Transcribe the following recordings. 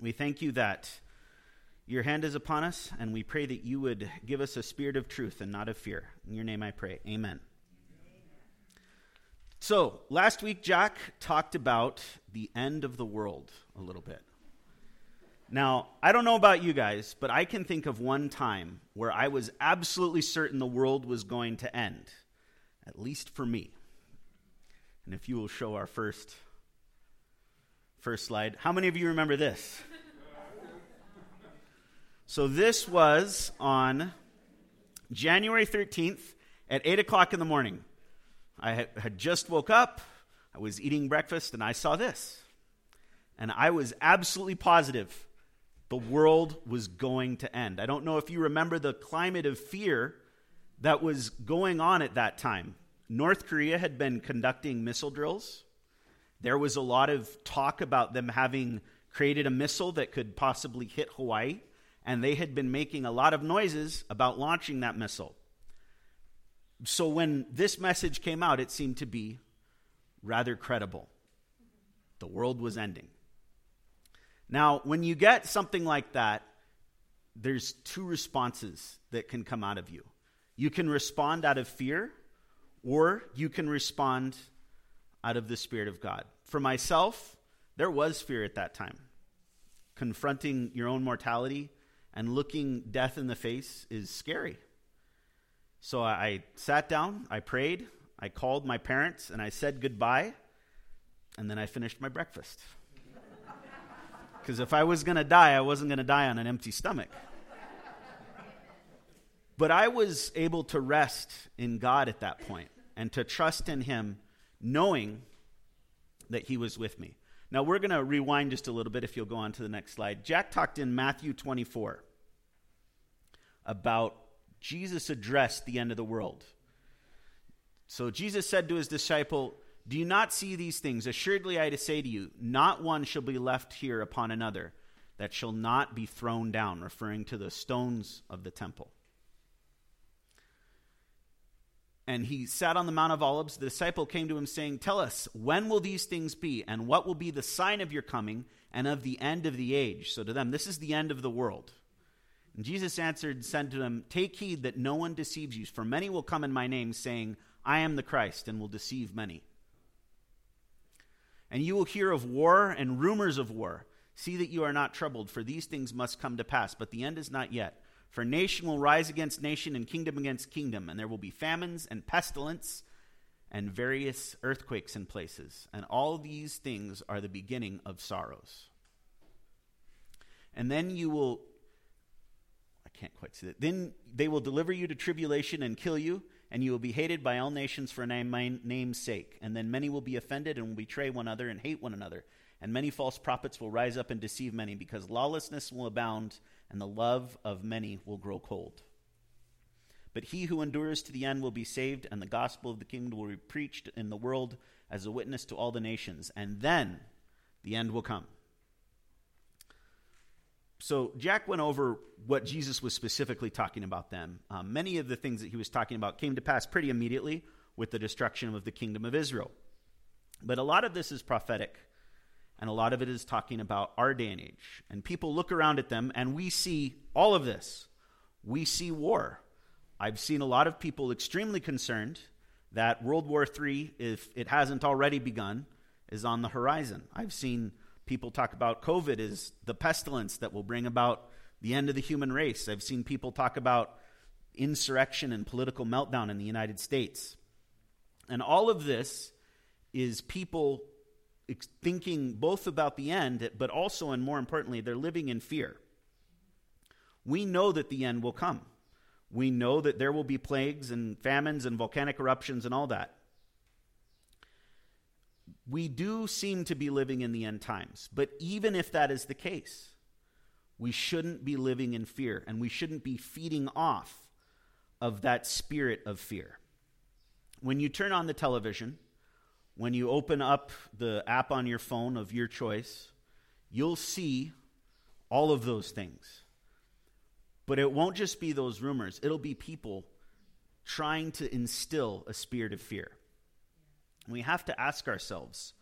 We thank you that your hand is upon us, and we pray that you would give us a spirit of truth and not of fear. In your name I pray. Amen. So, last week, Jack talked about the end of the world a little bit. Now, I don't know about you guys, but I can think of one time where I was absolutely certain the world was going to end, at least for me. And if you will show our first first slide, how many of you remember this? So this was on January 13th at 8 o'clock in the morning. I had just woke up, I was eating breakfast, and I saw this. And I was absolutely positive the world was going to end. I don't know if you remember the climate of fear that was going on at that time. North Korea had been conducting missile drills. There was a lot of talk about them having created a missile that could possibly hit Hawaii, and they had been making a lot of noises about launching that missile. So when this message came out, it seemed to be rather credible. The world was ending. Now, when you get something like that, there's two responses that can come out of you. You can respond out of fear, or you can respond out of the Spirit of God. For myself, there was fear at that time. Confronting your own mortality and looking death in the face is scary. So I sat down, I prayed, I called my parents, and I said goodbye, and then I finished my breakfast. Because if I was going to die, I wasn't going to die on an empty stomach. But I was able to rest in God at that point and to trust in Him, knowing that He was with me. Now, we're going to rewind just a little bit if you'll go on to the next slide. Jack talked in Matthew 24 about Jesus addressed the end of the world. So Jesus said to his disciple, Do you not see these things? Assuredly, I say to you, not one shall be left here upon another that shall not be thrown down, referring to the stones of the temple. And he sat on the Mount of Olives. The disciple came to him, saying, Tell us, when will these things be? And what will be the sign of your coming and of the end of the age? So to them, this is the end of the world. And Jesus answered and said to them, Take heed that no one deceives you, for many will come in my name, saying, I am the Christ, and will deceive many. And you will hear of war and rumors of war. See that you are not troubled, for these things must come to pass, but the end is not yet. For nation will rise against nation, and kingdom against kingdom, and there will be famines and pestilence and various earthquakes in places. And all these things are the beginning of sorrows. And then you will I can't quite see that. Then they will deliver you to tribulation and kill you, and you will be hated by all nations for my name's sake. And then many will be offended and will betray one another and hate one another. And many false prophets will rise up and deceive many, because lawlessness will abound, and the love of many will grow cold. But he who endures to the end will be saved, and the gospel of the kingdom will be preached in the world as a witness to all the nations. And then the end will come so Jack went over what Jesus was specifically talking about them. Um, many of the things that he was talking about came to pass pretty immediately with the destruction of the kingdom of Israel. But a lot of this is prophetic, and a lot of it is talking about our day and age. And people look around at them, and we see all of this. We see war. I've seen a lot of people extremely concerned that World War III, if it hasn't already begun, is on the horizon. I've seen People talk about COVID as the pestilence that will bring about the end of the human race. I've seen people talk about insurrection and political meltdown in the United States. And all of this is people thinking both about the end, but also, and more importantly, they're living in fear. We know that the end will come. We know that there will be plagues and famines and volcanic eruptions and all that we do seem to be living in the end times. But even if that is the case, we shouldn't be living in fear and we shouldn't be feeding off of that spirit of fear. When you turn on the television, when you open up the app on your phone of your choice, you'll see all of those things. But it won't just be those rumors, it'll be people trying to instill a spirit of fear we have to ask ourselves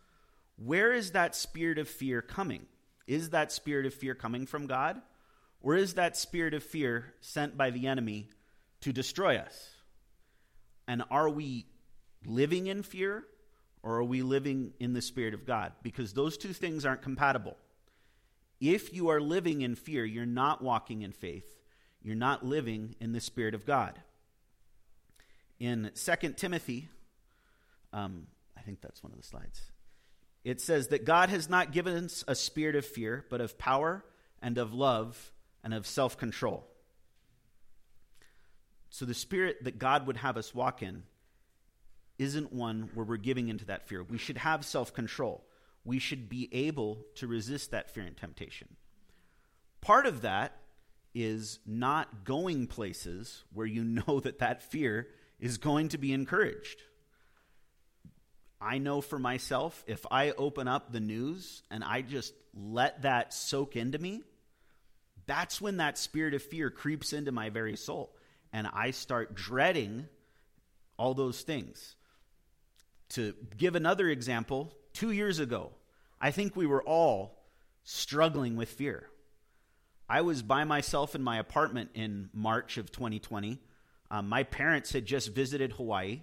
where is that spirit of fear coming? Is that spirit of fear coming from God? Or is that spirit of fear sent by the enemy to destroy us? And are we living in fear or are we living in the spirit of God? Because those two things aren't compatible. If you are living in fear, you're not walking in faith. You're not living in the spirit of God. In 2 Timothy, um, I think that's one of the slides. It says that God has not given us a spirit of fear, but of power and of love and of self control. So the spirit that God would have us walk in isn't one where we're giving into that fear. We should have self control. We should be able to resist that fear and temptation. Part of that is not going places where you know that that fear is going to be encouraged. I know for myself, if I open up the news and I just let that soak into me, that's when that spirit of fear creeps into my very soul. And I start dreading all those things. To give another example, two years ago, I think we were all struggling with fear. I was by myself in my apartment in March of 2020. Um, my parents had just visited Hawaii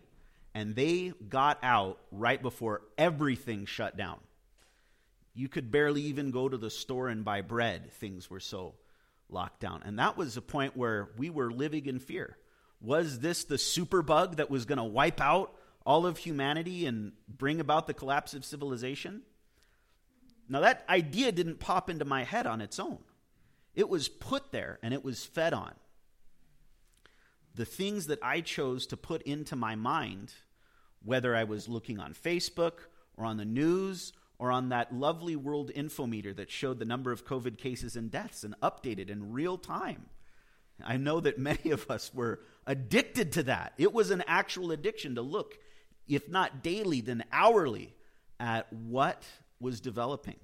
and they got out right before everything shut down. You could barely even go to the store and buy bread. Things were so locked down. And that was a point where we were living in fear. Was this the super bug that was going to wipe out all of humanity and bring about the collapse of civilization? Now, that idea didn't pop into my head on its own. It was put there and it was fed on the things that I chose to put into my mind, whether I was looking on Facebook or on the news or on that lovely world infometer that showed the number of COVID cases and deaths and updated in real time. I know that many of us were addicted to that. It was an actual addiction to look, if not daily, then hourly, at what was developing.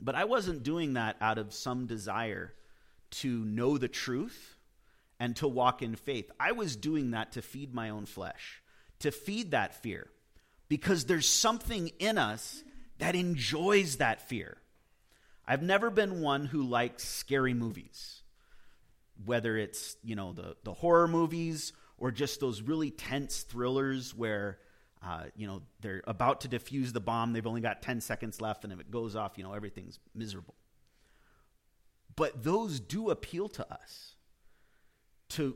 But I wasn't doing that out of some desire to know the truth and to walk in faith. I was doing that to feed my own flesh, to feed that fear, because there's something in us that enjoys that fear. I've never been one who likes scary movies, whether it's, you know, the, the horror movies or just those really tense thrillers where, uh, you know, they're about to defuse the bomb. They've only got 10 seconds left, and if it goes off, you know, everything's miserable. But those do appeal to us to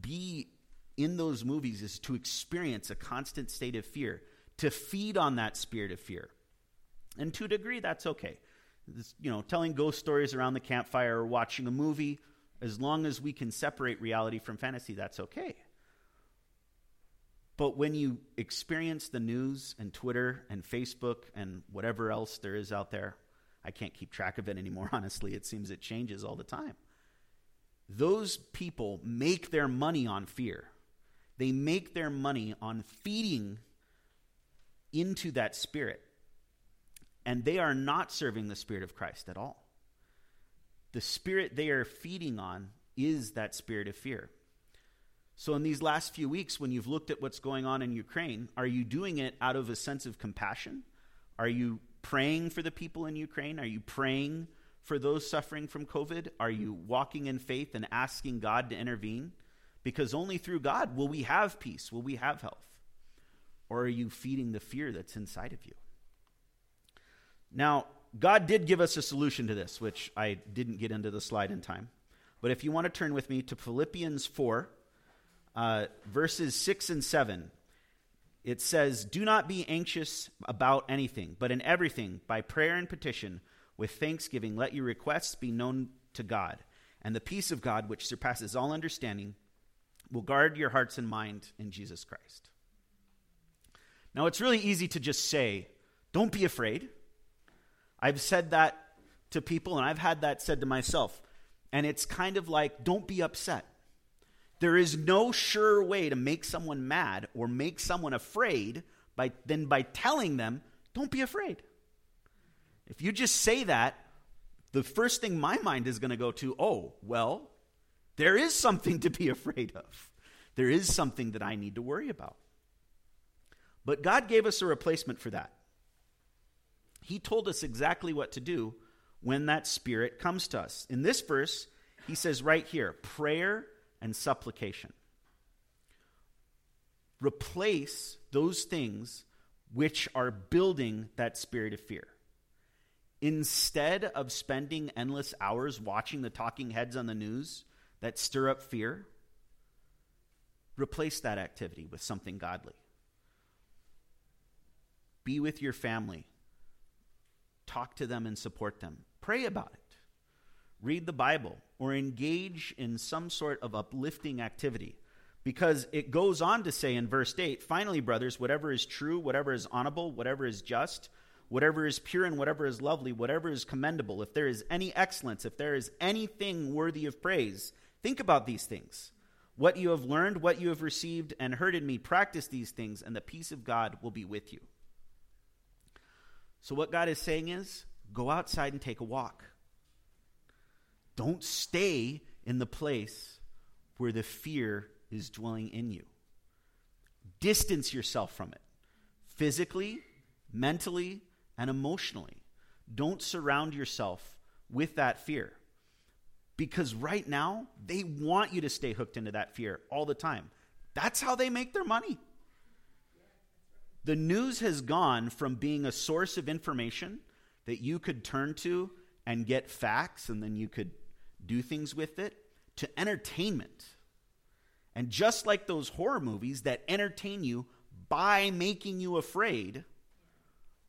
be in those movies is to experience a constant state of fear, to feed on that spirit of fear. And to a degree, that's okay. This, you know, telling ghost stories around the campfire or watching a movie, as long as we can separate reality from fantasy, that's okay. But when you experience the news and Twitter and Facebook and whatever else there is out there, I can't keep track of it anymore, honestly. It seems it changes all the time those people make their money on fear. They make their money on feeding into that spirit. And they are not serving the Spirit of Christ at all. The spirit they are feeding on is that spirit of fear. So, in these last few weeks, when you've looked at what's going on in Ukraine, are you doing it out of a sense of compassion? Are you praying for the people in Ukraine? Are you praying for those suffering from COVID? Are you walking in faith and asking God to intervene? Because only through God will we have peace, will we have health. Or are you feeding the fear that's inside of you? Now, God did give us a solution to this, which I didn't get into the slide in time. But if you want to turn with me to Philippians 4, uh, verses 6 and 7, it says, Do not be anxious about anything, but in everything, by prayer and petition, with thanksgiving, let your requests be known to God, and the peace of God, which surpasses all understanding, will guard your hearts and mind in Jesus Christ. Now, it's really easy to just say, don't be afraid. I've said that to people, and I've had that said to myself. And it's kind of like, don't be upset. There is no sure way to make someone mad or make someone afraid by, than by telling them, don't be afraid. If you just say that, the first thing my mind is going to go to, oh, well, there is something to be afraid of. There is something that I need to worry about. But God gave us a replacement for that. He told us exactly what to do when that spirit comes to us. In this verse, he says right here prayer and supplication. Replace those things which are building that spirit of fear. Instead of spending endless hours watching the talking heads on the news that stir up fear, replace that activity with something godly. Be with your family. Talk to them and support them. Pray about it. Read the Bible or engage in some sort of uplifting activity. Because it goes on to say in verse 8 finally, brothers, whatever is true, whatever is honorable, whatever is just, whatever is pure, and whatever is lovely, whatever is commendable, if there is any excellence, if there is anything worthy of praise, think about these things. What you have learned, what you have received and heard in me, practice these things, and the peace of God will be with you. So, what God is saying is go outside and take a walk. Don't stay in the place where the fear is dwelling in you. Distance yourself from it physically, mentally, and emotionally. Don't surround yourself with that fear. Because right now, they want you to stay hooked into that fear all the time. That's how they make their money. The news has gone from being a source of information that you could turn to and get facts and then you could do things with it to entertainment. And just like those horror movies that entertain you by making you afraid,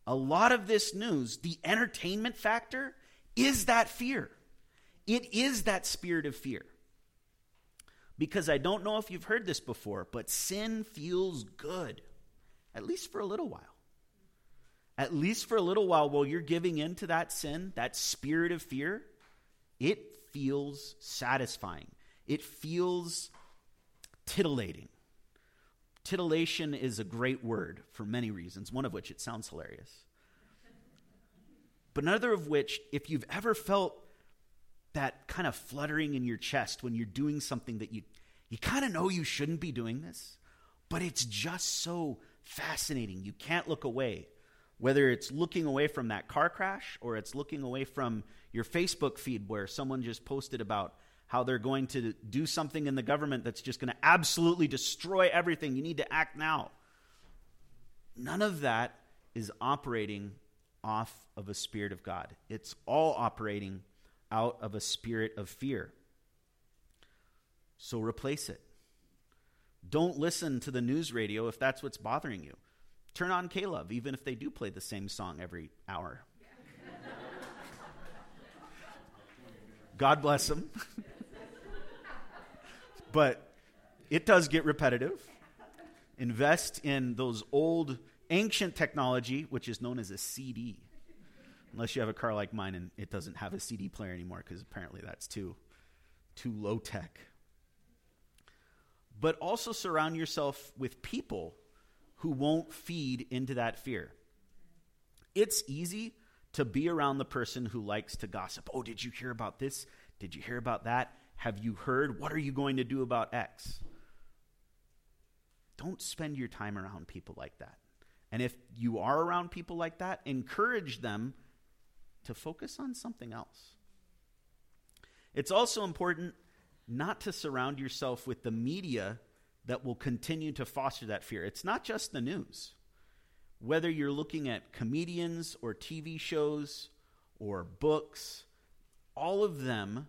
a lot of this news, the entertainment factor, is that fear. It is that spirit of fear. Because I don't know if you've heard this before, but sin feels good, at least for a little while. At least for a little while, while you're giving in to that sin, that spirit of fear, it feels satisfying. It feels titillating. Titillation is a great word for many reasons, one of which it sounds hilarious. But another of which, if you've ever felt that kind of fluttering in your chest when you're doing something that you, you kind of know you shouldn't be doing this, but it's just so fascinating. You can't look away. Whether it's looking away from that car crash or it's looking away from your Facebook feed where someone just posted about how they're going to do something in the government that's just going to absolutely destroy everything. You need to act now. None of that is operating off of a spirit of God, it's all operating out of a spirit of fear. So replace it. Don't listen to the news radio if that's what's bothering you. Turn on K-Love, even if they do play the same song every hour. God bless them. but it does get repetitive. Invest in those old, ancient technology, which is known as a CD. Unless you have a car like mine and it doesn't have a CD player anymore, because apparently that's too, too low tech. But also surround yourself with people who won't feed into that fear. It's easy to be around the person who likes to gossip. Oh, did you hear about this? Did you hear about that? Have you heard? What are you going to do about X? Don't spend your time around people like that. And if you are around people like that, encourage them to focus on something else. It's also important not to surround yourself with the media that will continue to foster that fear. It's not just the news. Whether you're looking at comedians or TV shows or books, all of them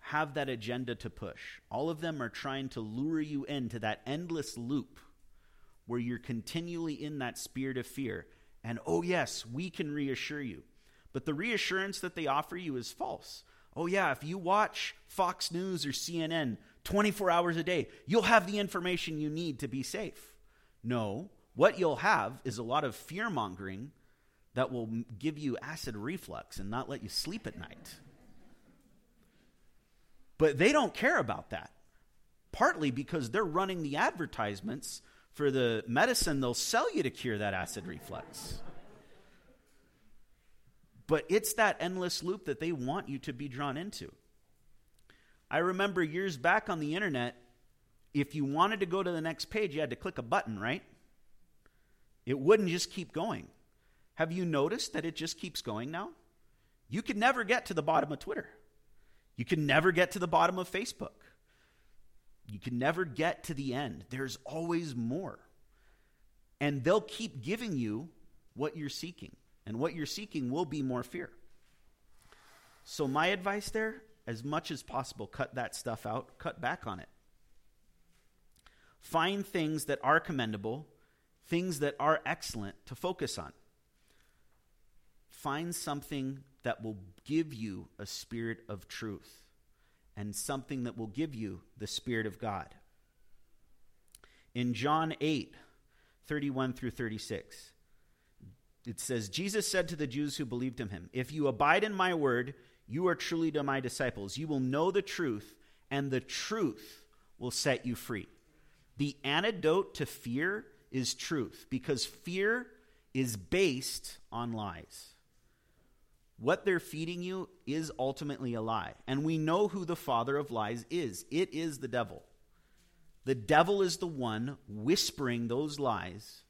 have that agenda to push. All of them are trying to lure you into that endless loop where you're continually in that spirit of fear. And oh, yes, we can reassure you. But the reassurance that they offer you is false. Oh, yeah, if you watch Fox News or CNN 24 hours a day, you'll have the information you need to be safe. No, what you'll have is a lot of fear mongering that will give you acid reflux and not let you sleep at night. But they don't care about that. Partly because they're running the advertisements for the medicine they'll sell you to cure that acid reflux. But it's that endless loop that they want you to be drawn into. I remember years back on the internet, if you wanted to go to the next page, you had to click a button, right? It wouldn't just keep going. Have you noticed that it just keeps going now? You can never get to the bottom of Twitter. You can never get to the bottom of Facebook. You can never get to the end. There's always more. And they'll keep giving you what you're seeking. And what you're seeking will be more fear. So, my advice there, as much as possible, cut that stuff out, cut back on it. Find things that are commendable, things that are excellent to focus on. Find something that will give you a spirit of truth and something that will give you the Spirit of God. In John 8, 31 through 36, it says, Jesus said to the Jews who believed in him, If you abide in my word, you are truly to my disciples. You will know the truth, and the truth will set you free. The antidote to fear is truth, because fear is based on lies. What they're feeding you is ultimately a lie. And we know who the father of lies is it is the devil. The devil is the one whispering those lies,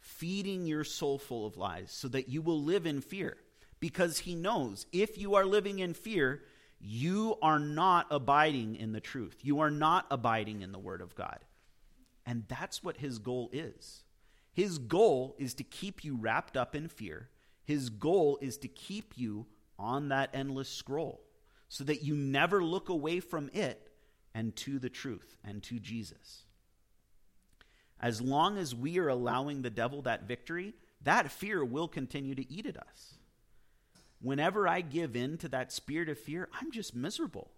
feeding your soul full of lies, so that you will live in fear. Because he knows if you are living in fear, you are not abiding in the truth. You are not abiding in the Word of God. And that's what his goal is. His goal is to keep you wrapped up in fear his goal is to keep you on that endless scroll so that you never look away from it and to the truth and to Jesus. As long as we are allowing the devil that victory, that fear will continue to eat at us. Whenever I give in to that spirit of fear, I'm just miserable.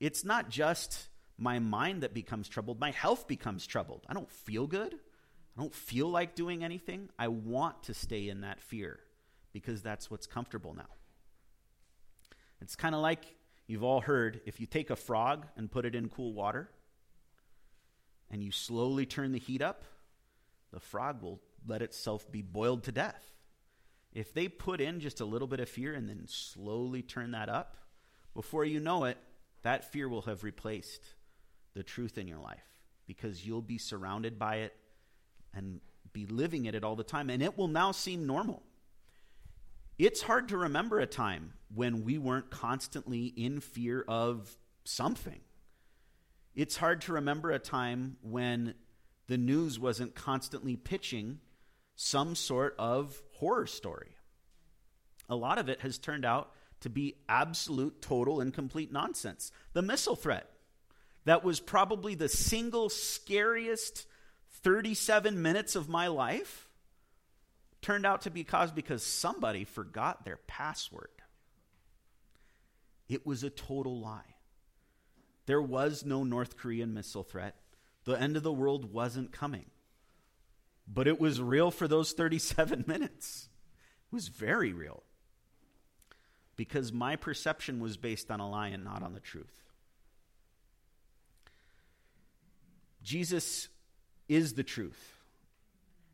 It's not just my mind that becomes troubled, my health becomes troubled. I don't feel good. I don't feel like doing anything. I want to stay in that fear because that's what's comfortable now. It's kind of like you've all heard if you take a frog and put it in cool water and you slowly turn the heat up, the frog will let itself be boiled to death. If they put in just a little bit of fear and then slowly turn that up, before you know it, that fear will have replaced the truth in your life because you'll be surrounded by it and be living in it all the time, and it will now seem normal. It's hard to remember a time when we weren't constantly in fear of something. It's hard to remember a time when the news wasn't constantly pitching some sort of horror story. A lot of it has turned out to be absolute, total, and complete nonsense. The missile threat, that was probably the single scariest 37 minutes of my life turned out to be caused because somebody forgot their password. It was a total lie. There was no North Korean missile threat. The end of the world wasn't coming. But it was real for those 37 minutes. It was very real. Because my perception was based on a lie and not on the truth. Jesus is the truth.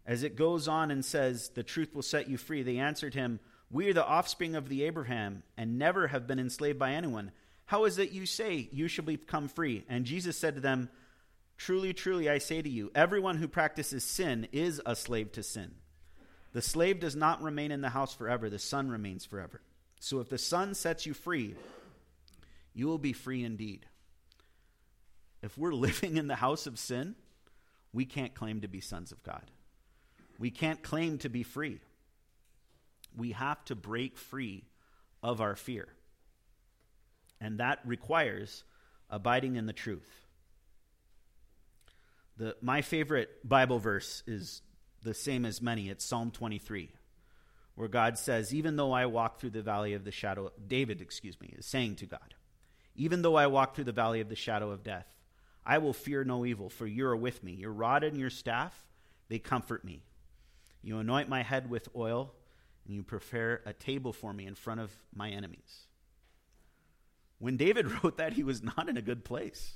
As it goes on and says, The truth will set you free, they answered him, We are the offspring of the Abraham and never have been enslaved by anyone. How is it you say you shall become free? And Jesus said to them, Truly, truly, I say to you, everyone who practices sin is a slave to sin. The slave does not remain in the house forever, the son remains forever. So if the son sets you free, you will be free indeed. If we're living in the house of sin, we can't claim to be sons of God. We can't claim to be free. We have to break free of our fear. And that requires abiding in the truth. The, my favorite Bible verse is the same as many. It's Psalm 23, where God says, Even though I walk through the valley of the shadow, David, excuse me, is saying to God, Even though I walk through the valley of the shadow of death, I will fear no evil, for you are with me. Your rod and your staff, they comfort me. You anoint my head with oil, and you prepare a table for me in front of my enemies. When David wrote that, he was not in a good place.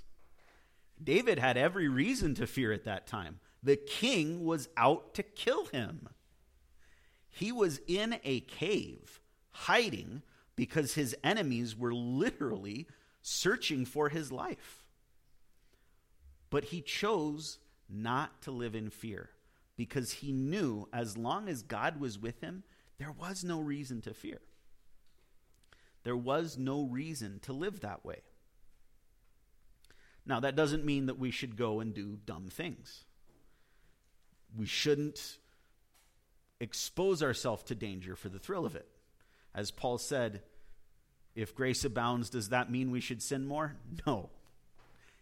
David had every reason to fear at that time. The king was out to kill him. He was in a cave, hiding because his enemies were literally searching for his life. But he chose not to live in fear because he knew as long as God was with him, there was no reason to fear. There was no reason to live that way. Now, that doesn't mean that we should go and do dumb things. We shouldn't expose ourselves to danger for the thrill of it. As Paul said, if grace abounds, does that mean we should sin more? No,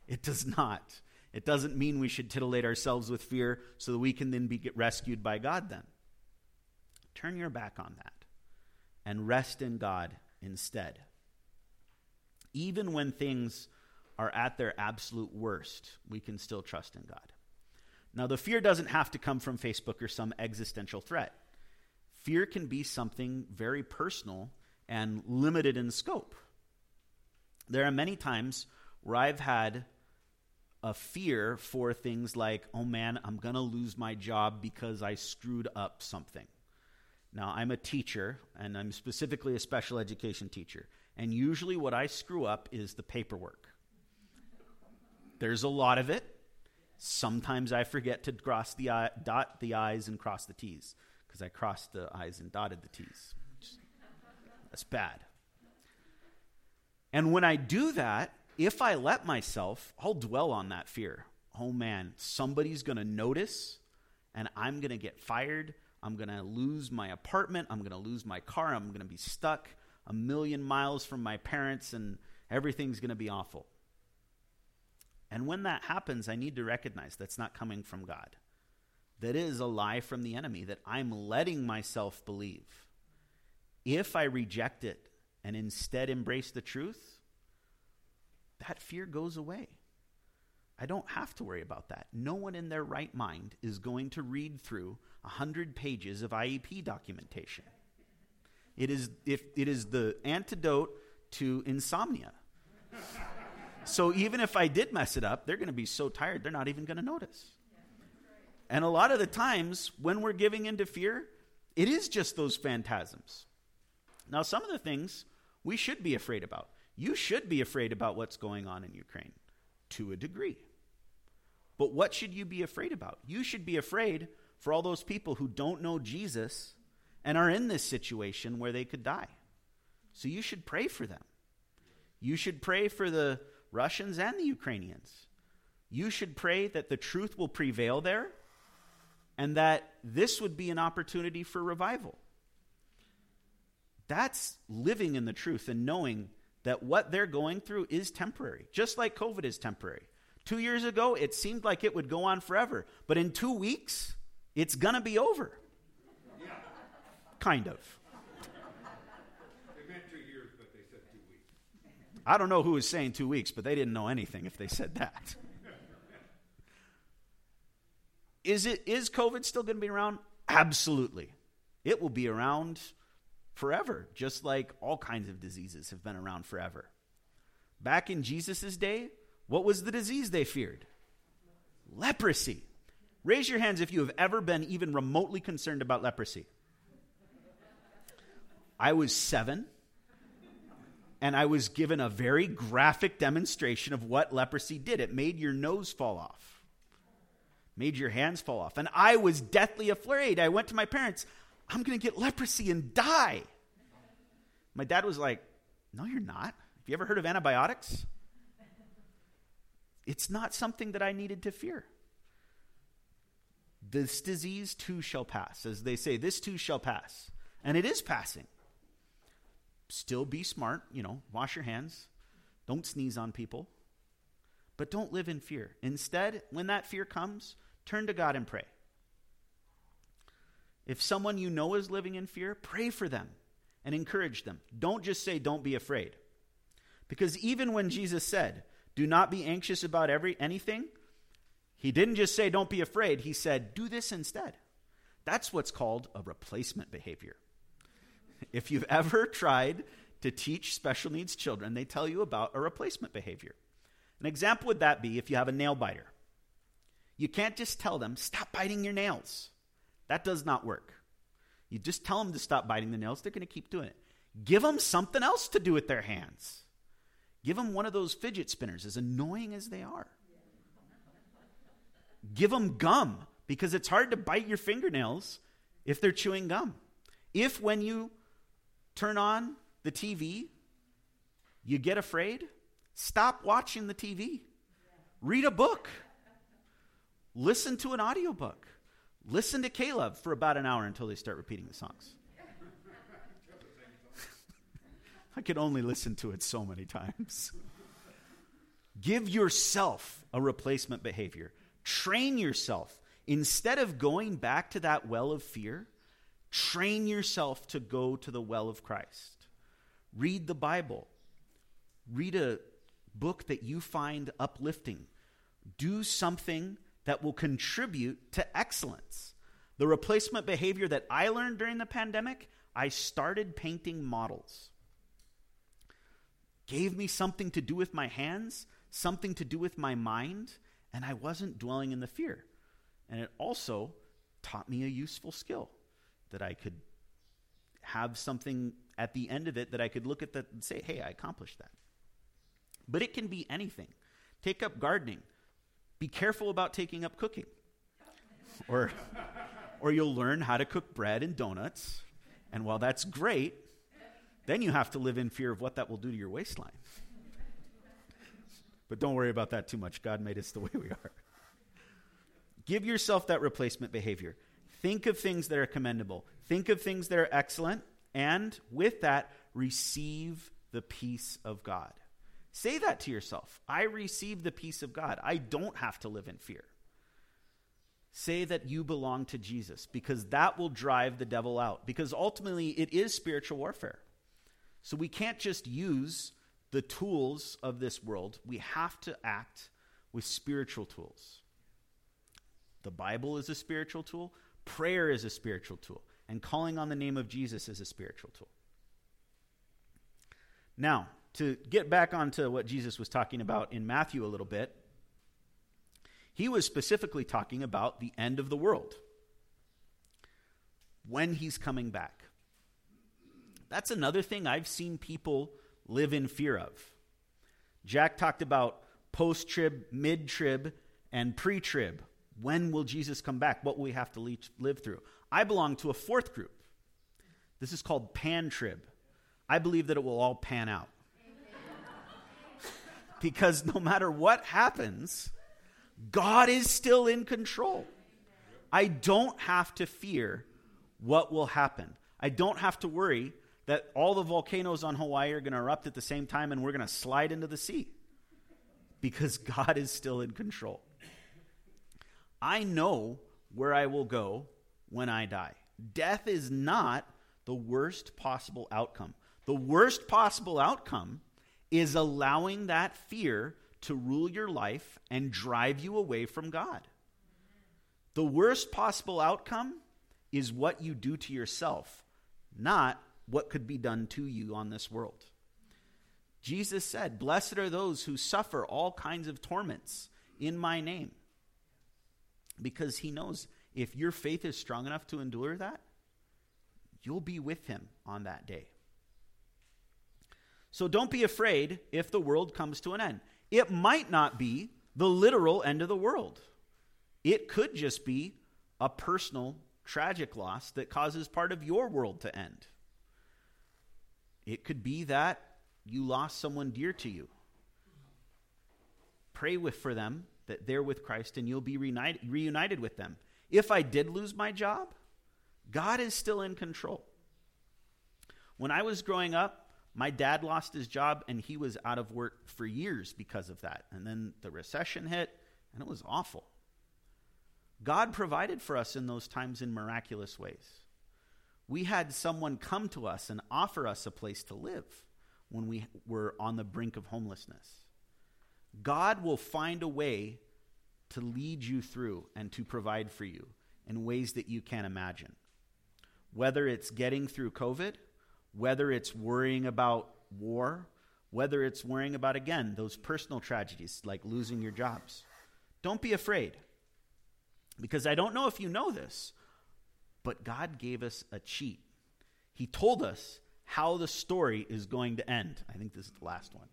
it does not. It doesn't mean we should titillate ourselves with fear so that we can then be rescued by God then. Turn your back on that and rest in God instead. Even when things are at their absolute worst, we can still trust in God. Now, the fear doesn't have to come from Facebook or some existential threat. Fear can be something very personal and limited in scope. There are many times where I've had a fear for things like, oh man, I'm going to lose my job because I screwed up something. Now, I'm a teacher, and I'm specifically a special education teacher. And usually, what I screw up is the paperwork. There's a lot of it. Sometimes I forget to cross the I, dot the I's and cross the T's because I crossed the I's and dotted the T's. That's bad. And when I do that, if I let myself, I'll dwell on that fear. Oh man, somebody's going to notice and I'm going to get fired. I'm going to lose my apartment. I'm going to lose my car. I'm going to be stuck a million miles from my parents and everything's going to be awful. And when that happens, I need to recognize that's not coming from God. That is a lie from the enemy that I'm letting myself believe. If I reject it and instead embrace the truth, that fear goes away. I don't have to worry about that. No one in their right mind is going to read through 100 pages of IEP documentation. It is, if, it is the antidote to insomnia. So even if I did mess it up, they're going to be so tired, they're not even going to notice. And a lot of the times when we're giving into fear, it is just those phantasms. Now, some of the things we should be afraid about. You should be afraid about what's going on in Ukraine to a degree. But what should you be afraid about? You should be afraid for all those people who don't know Jesus and are in this situation where they could die. So you should pray for them. You should pray for the Russians and the Ukrainians. You should pray that the truth will prevail there and that this would be an opportunity for revival. That's living in the truth and knowing that what they're going through is temporary, just like COVID is temporary. Two years ago, it seemed like it would go on forever, but in two weeks, it's going to be over. Yeah. Kind of. They meant two years, but they said two weeks. I don't know who was saying two weeks, but they didn't know anything if they said that. is it is COVID still going to be around? Absolutely. It will be around forever, just like all kinds of diseases have been around forever. Back in Jesus' day, what was the disease they feared? Leprosy. Raise your hands if you have ever been even remotely concerned about leprosy. I was seven and I was given a very graphic demonstration of what leprosy did. It made your nose fall off, made your hands fall off. And I was deathly afraid. I went to my parents, I'm going to get leprosy and die. My dad was like, No, you're not. Have you ever heard of antibiotics? It's not something that I needed to fear. This disease too shall pass. As they say, this too shall pass. And it is passing still be smart, you know, wash your hands, don't sneeze on people, but don't live in fear. Instead, when that fear comes, turn to God and pray. If someone you know is living in fear, pray for them and encourage them. Don't just say, don't be afraid. Because even when Jesus said, do not be anxious about every anything, he didn't just say, don't be afraid. He said, do this instead. That's what's called a replacement behavior. If you've ever tried to teach special needs children, they tell you about a replacement behavior. An example would that be if you have a nail biter. You can't just tell them, stop biting your nails. That does not work. You just tell them to stop biting the nails, they're going to keep doing it. Give them something else to do with their hands. Give them one of those fidget spinners, as annoying as they are. Give them gum. because it's hard to bite your fingernails if they're chewing gum. If when you turn on the TV, you get afraid, stop watching the TV. Read a book. Listen to an audiobook. Listen to K-Love for about an hour until they start repeating the songs. I could only listen to it so many times. Give yourself a replacement behavior. Train yourself. Instead of going back to that well of fear, train yourself to go to the well of Christ. Read the Bible. Read a book that you find uplifting. Do something that will contribute to excellence. The replacement behavior that I learned during the pandemic, I started painting models. Gave me something to do with my hands, something to do with my mind, and I wasn't dwelling in the fear. And it also taught me a useful skill that I could have something at the end of it that I could look at that and say, hey, I accomplished that. But it can be anything. Take up gardening. Be careful about taking up cooking. or, or you'll learn how to cook bread and donuts. And while that's great, then you have to live in fear of what that will do to your waistline. but don't worry about that too much. God made us the way we are. Give yourself that replacement behavior. Think of things that are commendable, think of things that are excellent, and with that, receive the peace of God. Say that to yourself. I receive the peace of God. I don't have to live in fear. Say that you belong to Jesus because that will drive the devil out. Because ultimately, it is spiritual warfare. So we can't just use the tools of this world, we have to act with spiritual tools. The Bible is a spiritual tool, prayer is a spiritual tool, and calling on the name of Jesus is a spiritual tool. Now, to get back onto what Jesus was talking about in Matthew a little bit, he was specifically talking about the end of the world when he's coming back. That's another thing I've seen people live in fear of. Jack talked about post trib, mid trib, and pre trib. When will Jesus come back? What will we have to live through? I belong to a fourth group. This is called pan trib. I believe that it will all pan out because no matter what happens, God is still in control. I don't have to fear what will happen. I don't have to worry that all the volcanoes on Hawaii are going to erupt at the same time and we're going to slide into the sea because God is still in control. I know where I will go when I die. Death is not the worst possible outcome. The worst possible outcome is allowing that fear to rule your life and drive you away from God. The worst possible outcome is what you do to yourself, not what could be done to you on this world. Jesus said, Blessed are those who suffer all kinds of torments in my name. Because he knows if your faith is strong enough to endure that, you'll be with him on that day. So don't be afraid if the world comes to an end. It might not be the literal end of the world, it could just be a personal, tragic loss that causes part of your world to end. It could be that you lost someone dear to you. Pray with for them that they're with Christ and you'll be reunited, reunited with them. If I did lose my job, God is still in control. When I was growing up, my dad lost his job and he was out of work for years because of that. And then the recession hit and it was awful. God provided for us in those times in miraculous ways. We had someone come to us and offer us a place to live when we were on the brink of homelessness. God will find a way to lead you through and to provide for you in ways that you can't imagine. Whether it's getting through COVID, whether it's worrying about war, whether it's worrying about, again, those personal tragedies like losing your jobs. Don't be afraid. Because I don't know if you know this, but God gave us a cheat. He told us how the story is going to end. I think this is the last one.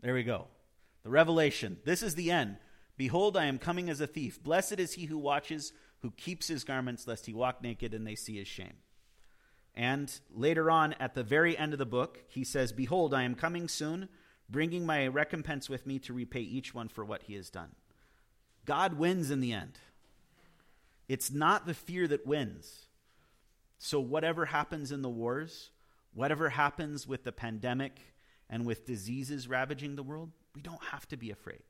There we go. The revelation. This is the end. Behold, I am coming as a thief. Blessed is he who watches, who keeps his garments, lest he walk naked and they see his shame. And later on, at the very end of the book, he says, Behold, I am coming soon, bringing my recompense with me to repay each one for what he has done. God wins in the end. It's not the fear that wins. So, whatever happens in the wars, whatever happens with the pandemic and with diseases ravaging the world, we don't have to be afraid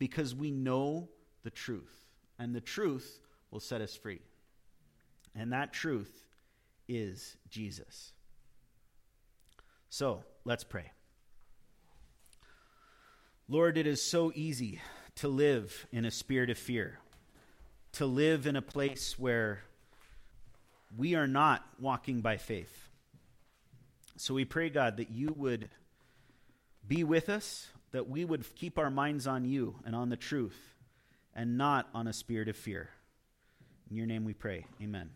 because we know the truth, and the truth will set us free. And that truth is Jesus. So let's pray. Lord, it is so easy to live in a spirit of fear, to live in a place where we are not walking by faith. So we pray, God, that you would be with us, that we would keep our minds on you and on the truth, and not on a spirit of fear. In your name we pray. Amen.